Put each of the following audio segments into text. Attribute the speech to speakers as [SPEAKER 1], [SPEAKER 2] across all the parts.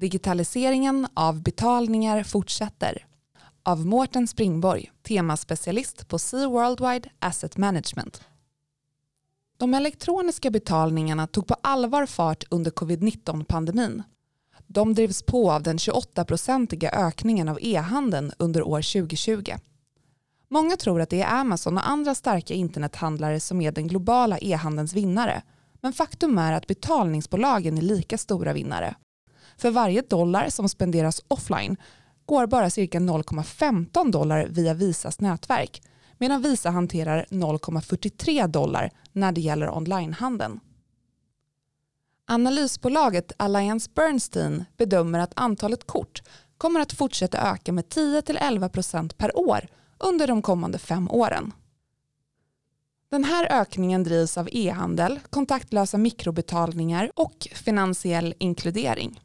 [SPEAKER 1] Digitaliseringen av betalningar fortsätter. Av Mårten Springborg, temaspecialist på Sea Worldwide Asset Management. De elektroniska betalningarna tog på allvar fart under covid-19-pandemin. De drivs på av den 28-procentiga ökningen av e-handeln under år 2020. Många tror att det är Amazon och andra starka internethandlare som är den globala e-handelns vinnare. Men faktum är att betalningsbolagen är lika stora vinnare. För varje dollar som spenderas offline går bara cirka 0,15 dollar via Visas nätverk medan Visa hanterar 0,43 dollar när det gäller onlinehandeln. Analysbolaget Alliance Bernstein bedömer att antalet kort kommer att fortsätta öka med 10-11% per år under de kommande fem åren. Den här ökningen drivs av e-handel, kontaktlösa mikrobetalningar och finansiell inkludering.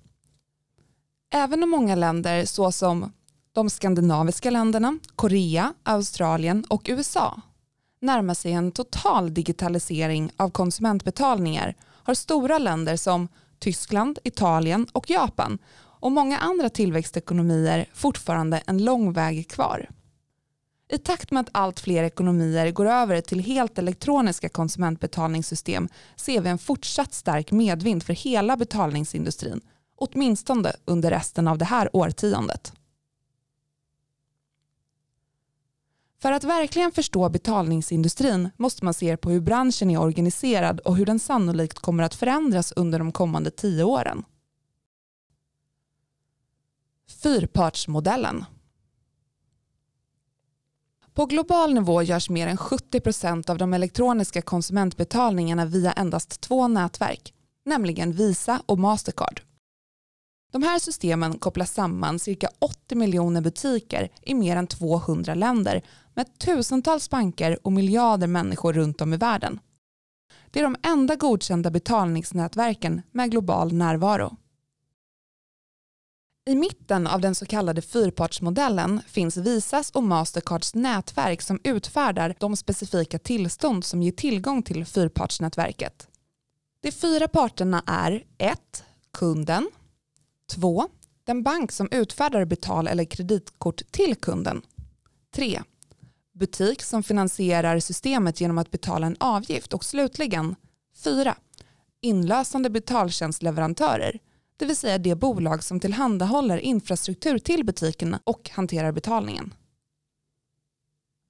[SPEAKER 1] Även om många länder såsom de skandinaviska länderna, Korea, Australien och USA närmar sig en total digitalisering av konsumentbetalningar har stora länder som Tyskland, Italien och Japan och många andra tillväxtekonomier fortfarande en lång väg kvar. I takt med att allt fler ekonomier går över till helt elektroniska konsumentbetalningssystem ser vi en fortsatt stark medvind för hela betalningsindustrin, åtminstone under resten av det här årtiondet. För att verkligen förstå betalningsindustrin måste man se på hur branschen är organiserad och hur den sannolikt kommer att förändras under de kommande tio åren. Fyrpartsmodellen. På global nivå görs mer än 70% av de elektroniska konsumentbetalningarna via endast två nätverk, nämligen Visa och Mastercard. De här systemen kopplar samman cirka 80 miljoner butiker i mer än 200 länder med tusentals banker och miljarder människor runt om i världen. Det är de enda godkända betalningsnätverken med global närvaro. I mitten av den så kallade fyrpartsmodellen finns Visas och Mastercards nätverk som utfärdar de specifika tillstånd som ger tillgång till fyrpartsnätverket. De fyra parterna är 1. Kunden 2. Den bank som utfärdar betal eller kreditkort till kunden 3 butik som finansierar systemet genom att betala en avgift och slutligen 4. Inlösande betaltjänstleverantörer, det vill säga det bolag som tillhandahåller infrastruktur till butikerna och hanterar betalningen.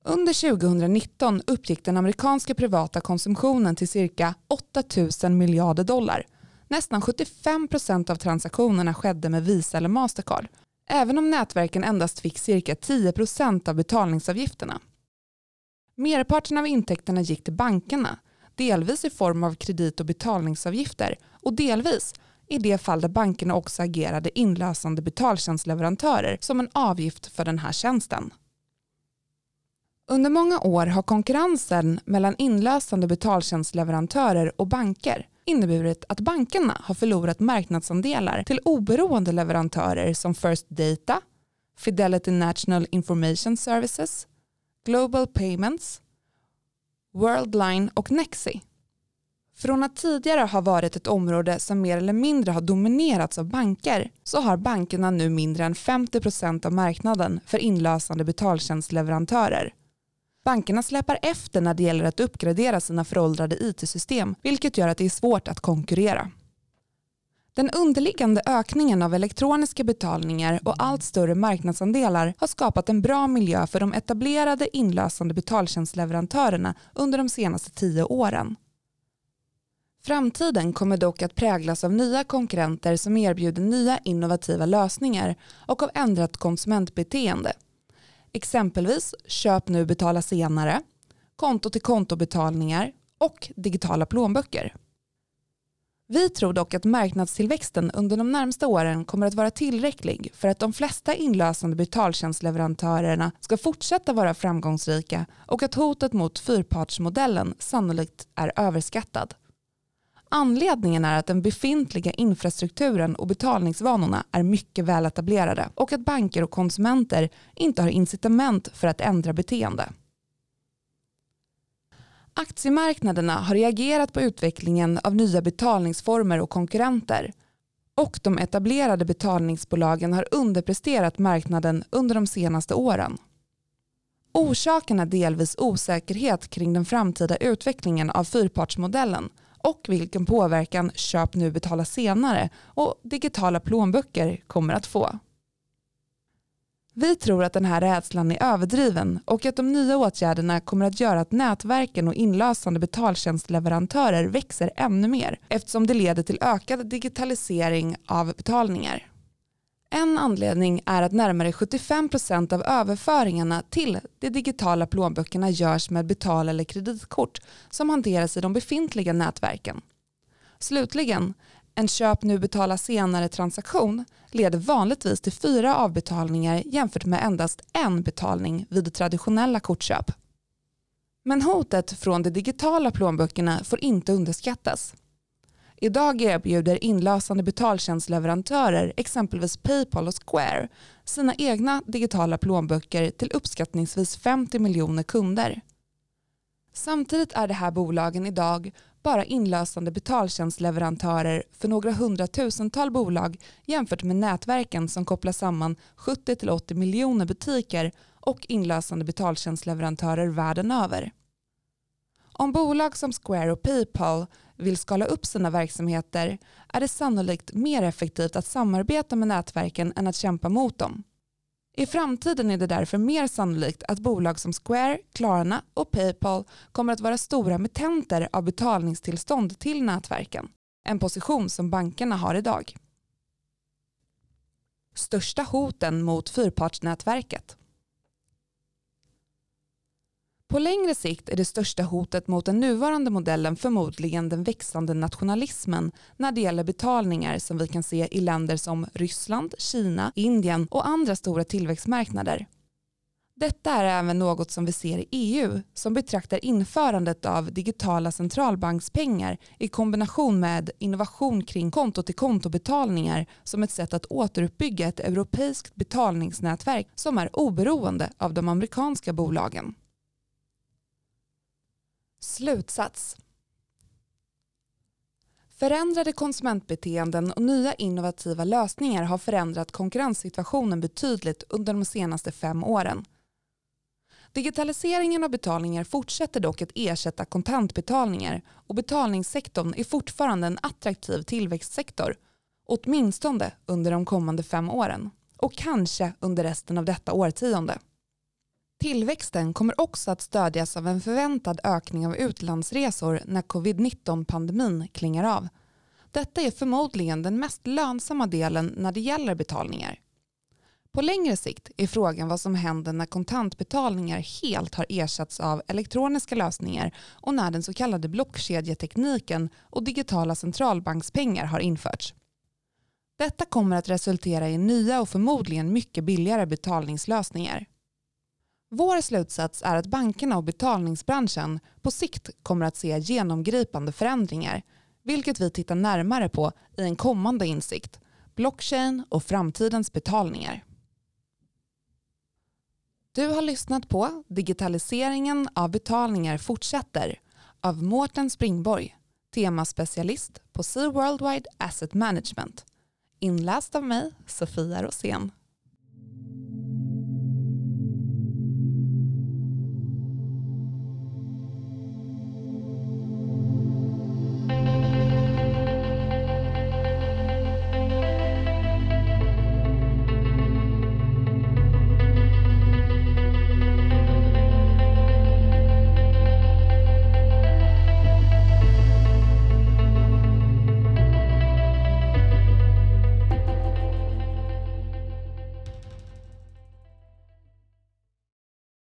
[SPEAKER 1] Under 2019 uppgick den amerikanska privata konsumtionen till cirka 8 000 miljarder dollar. Nästan 75 procent av transaktionerna skedde med Visa eller Mastercard, även om nätverken endast fick cirka 10 procent av betalningsavgifterna. Merparten av intäkterna gick till bankerna, delvis i form av kredit och betalningsavgifter och delvis i det fall där bankerna också agerade inlösande betaltjänstleverantörer som en avgift för den här tjänsten. Under många år har konkurrensen mellan inlösande betaltjänstleverantörer och banker inneburit att bankerna har förlorat marknadsandelar till oberoende leverantörer som First Data, Fidelity National Information Services, Global Payments, Worldline och Nexi. Från att tidigare ha varit ett område som mer eller mindre har dominerats av banker så har bankerna nu mindre än 50% av marknaden för inlösande betaltjänstleverantörer. Bankerna släpar efter när det gäller att uppgradera sina föråldrade it-system vilket gör att det är svårt att konkurrera. Den underliggande ökningen av elektroniska betalningar och allt större marknadsandelar har skapat en bra miljö för de etablerade inlösande betaltjänstleverantörerna under de senaste tio åren. Framtiden kommer dock att präglas av nya konkurrenter som erbjuder nya innovativa lösningar och av ändrat konsumentbeteende. Exempelvis köp nu betala senare, konto till kontobetalningar och digitala plånböcker. Vi tror dock att marknadstillväxten under de närmsta åren kommer att vara tillräcklig för att de flesta inlösande betaltjänstleverantörerna ska fortsätta vara framgångsrika och att hotet mot fyrpartsmodellen sannolikt är överskattad. Anledningen är att den befintliga infrastrukturen och betalningsvanorna är mycket väletablerade och att banker och konsumenter inte har incitament för att ändra beteende. Aktiemarknaderna har reagerat på utvecklingen av nya betalningsformer och konkurrenter. och de etablerade betalningsbolagen har underpresterat marknaden under de senaste åren. Orsaken är delvis osäkerhet kring den framtida utvecklingen av fyrpartsmodellen och vilken påverkan köp nu betala senare och digitala plånböcker kommer att få. Vi tror att den här rädslan är överdriven och att de nya åtgärderna kommer att göra att nätverken och inlösande betaltjänstleverantörer växer ännu mer eftersom det leder till ökad digitalisering av betalningar. En anledning är att närmare 75% av överföringarna till de digitala plånböckerna görs med betal eller kreditkort som hanteras i de befintliga nätverken. Slutligen, en köp nu betala senare transaktion leder vanligtvis till fyra avbetalningar jämfört med endast en betalning vid traditionella kortköp. Men hotet från de digitala plånböckerna får inte underskattas. Idag erbjuder inlösande betaltjänstleverantörer, exempelvis Paypal och Square, sina egna digitala plånböcker till uppskattningsvis 50 miljoner kunder. Samtidigt är de här bolagen idag bara inlösande betaltjänstleverantörer för några hundratusental bolag jämfört med nätverken som kopplar samman 70-80 miljoner butiker och inlösande betaltjänstleverantörer världen över. Om bolag som Square och Paypal vill skala upp sina verksamheter är det sannolikt mer effektivt att samarbeta med nätverken än att kämpa mot dem. I framtiden är det därför mer sannolikt att bolag som Square, Klarna och Paypal kommer att vara stora mittenter av betalningstillstånd till nätverken. En position som bankerna har idag. Största hoten mot fyrpartsnätverket. På längre sikt är det största hotet mot den nuvarande modellen förmodligen den växande nationalismen när det gäller betalningar som vi kan se i länder som Ryssland, Kina, Indien och andra stora tillväxtmarknader. Detta är även något som vi ser i EU som betraktar införandet av digitala centralbankspengar i kombination med innovation kring konto-till-konto-betalningar som ett sätt att återuppbygga ett europeiskt betalningsnätverk som är oberoende av de amerikanska bolagen. Slutsats. Förändrade konsumentbeteenden och nya innovativa lösningar har förändrat konkurrenssituationen betydligt under de senaste fem åren. Digitaliseringen av betalningar fortsätter dock att ersätta kontantbetalningar och betalningssektorn är fortfarande en attraktiv tillväxtsektor, åtminstone under de kommande fem åren och kanske under resten av detta årtionde. Tillväxten kommer också att stödjas av en förväntad ökning av utlandsresor när covid-19-pandemin klingar av. Detta är förmodligen den mest lönsamma delen när det gäller betalningar. På längre sikt är frågan vad som händer när kontantbetalningar helt har ersatts av elektroniska lösningar och när den så kallade blockkedjetekniken och digitala centralbankspengar har införts. Detta kommer att resultera i nya och förmodligen mycket billigare betalningslösningar. Vår slutsats är att bankerna och betalningsbranschen på sikt kommer att se genomgripande förändringar, vilket vi tittar närmare på i en kommande insikt, blockchain och framtidens betalningar. Du har lyssnat på Digitaliseringen av betalningar fortsätter av Mårten Springborg, temaspecialist på Sea Worldwide Asset Management. Inläst av mig, Sofia Rosén.